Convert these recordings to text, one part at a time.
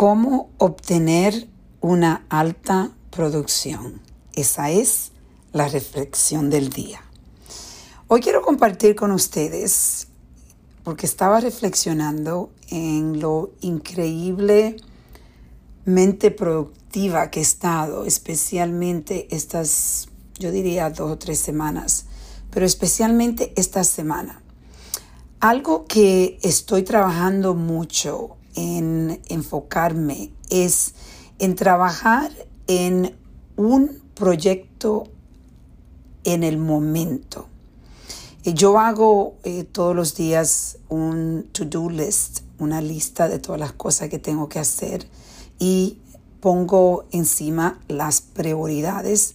¿Cómo obtener una alta producción? Esa es la reflexión del día. Hoy quiero compartir con ustedes, porque estaba reflexionando en lo increíblemente productiva que he estado, especialmente estas, yo diría dos o tres semanas, pero especialmente esta semana. Algo que estoy trabajando mucho en enfocarme es en trabajar en un proyecto en el momento. Eh, yo hago eh, todos los días un to-do list, una lista de todas las cosas que tengo que hacer y pongo encima las prioridades.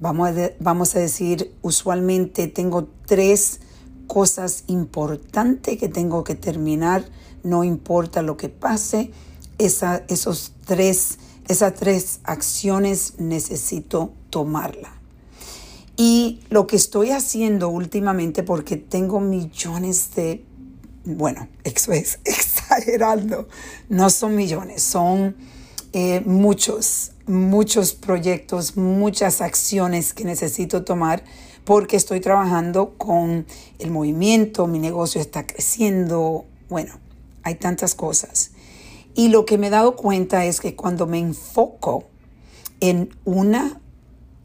Vamos a, vamos a decir, usualmente tengo tres cosas importantes que tengo que terminar no importa lo que pase, esos tres, esas tres acciones necesito tomarla. Y lo que estoy haciendo últimamente, porque tengo millones de, bueno, eso es exagerando, no son millones, son eh, muchos, muchos proyectos, muchas acciones que necesito tomar porque estoy trabajando con el movimiento, mi negocio está creciendo, bueno, hay tantas cosas. Y lo que me he dado cuenta es que cuando me enfoco en una,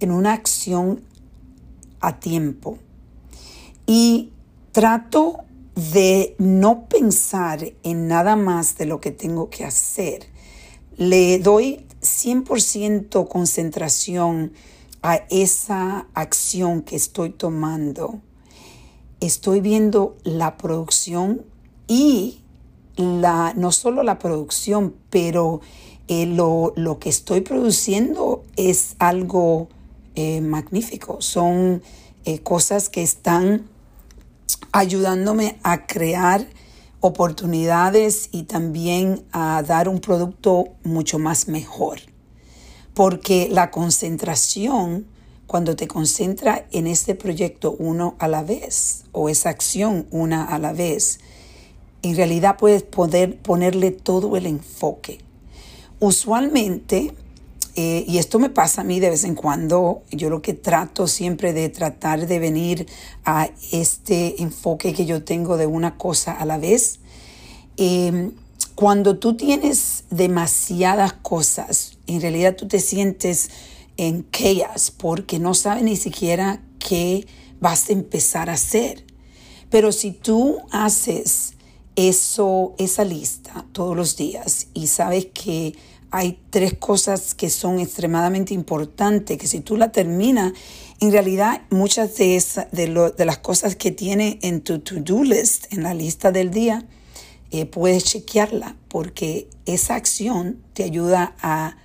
en una acción a tiempo y trato de no pensar en nada más de lo que tengo que hacer, le doy 100% concentración a esa acción que estoy tomando, estoy viendo la producción y la, no solo la producción, pero eh, lo, que estoy produciendo es algo eh, magnífico. Son eh, cosas que están ayudándome a crear oportunidades y también a dar un producto mucho más mejor. Porque la concentración, cuando te concentra en este proyecto uno a la vez, o esa acción una a la vez, en realidad puedes poder ponerle todo el enfoque. Usualmente, eh, y esto me pasa a mí de vez en cuando, yo lo que trato siempre de tratar de venir a este enfoque que yo tengo de una cosa a la vez. Em, cuando tú tienes demasiadas cosas, en realidad tú te sientes en chaos porque no sabes ni siquiera qué vas a empezar a hacer. Pero si tú haces eso, esa lista todos los días y sabes que hay tres cosas que son extremadamente importantes, que si tú la terminas, en realidad muchas de, esas, de, de las cosas que tiene en tu to-do list, en la lista del día, eh, puedes chequearla porque esa acción te ayuda a,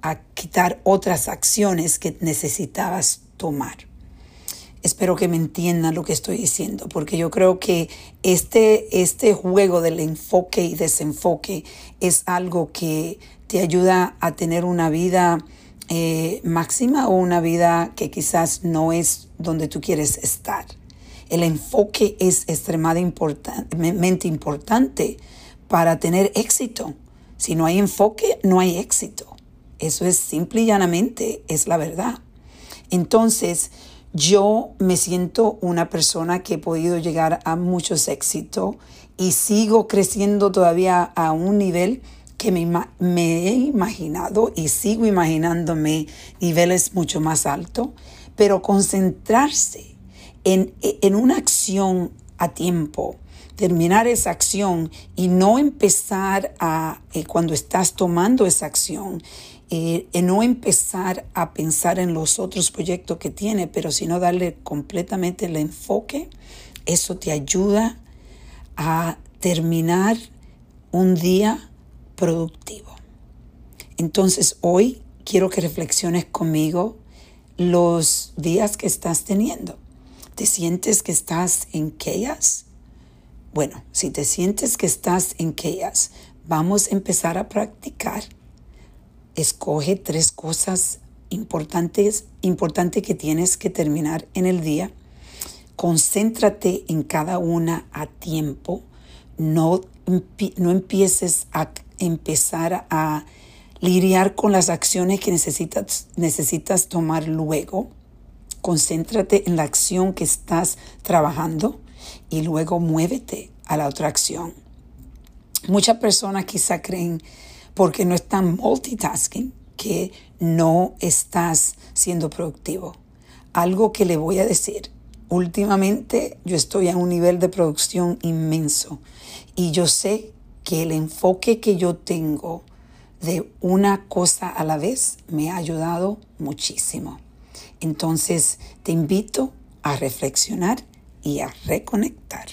a quitar otras acciones que necesitabas tomar. Espero que me entiendan lo que estoy diciendo, porque yo creo que este, este juego del enfoque y desenfoque es algo que te ayuda a tener una vida eh, máxima o una vida que quizás no es donde tú quieres estar. El enfoque es extremadamente importante para tener éxito. Si no hay enfoque, no hay éxito. Eso es simple y llanamente, es la verdad. Entonces, yo me siento una persona que he podido llegar a muchos éxitos y sigo creciendo todavía a un nivel que me, he imaginado y sigo imaginándome niveles mucho más altos, pero concentrarse en, en una acción a tiempo, terminar esa acción y no empezar a, eh, cuando estás tomando esa acción, eh, no empezar a pensar en los otros proyectos que tiene, pero sino darle completamente el enfoque, eso te ayuda a terminar un día productivo. Entonces hoy quiero que reflexiones conmigo los días que estás teniendo. ¿Te sientes que estás en chaos? Bueno, si te sientes que estás en chaos, vamos a empezar a practicar escoge tres cosas importantes, importantes que tienes que terminar en el día. Concéntrate en cada una a tiempo. No, no empieces a, empezar a lidiar con las acciones que necesitas, necesitas tomar luego. Concéntrate en la acción que estás trabajando y luego muévete a la otra acción. Muchas personas quizá creen, porque no están multitasking, que no estás siendo productivo. Algo que le voy a decir, últimamente yo estoy a un nivel de producción inmenso y yo sé que el enfoque que yo tengo de una cosa a la vez me ha ayudado muchísimo. Entonces te invito a reflexionar y a reconectar.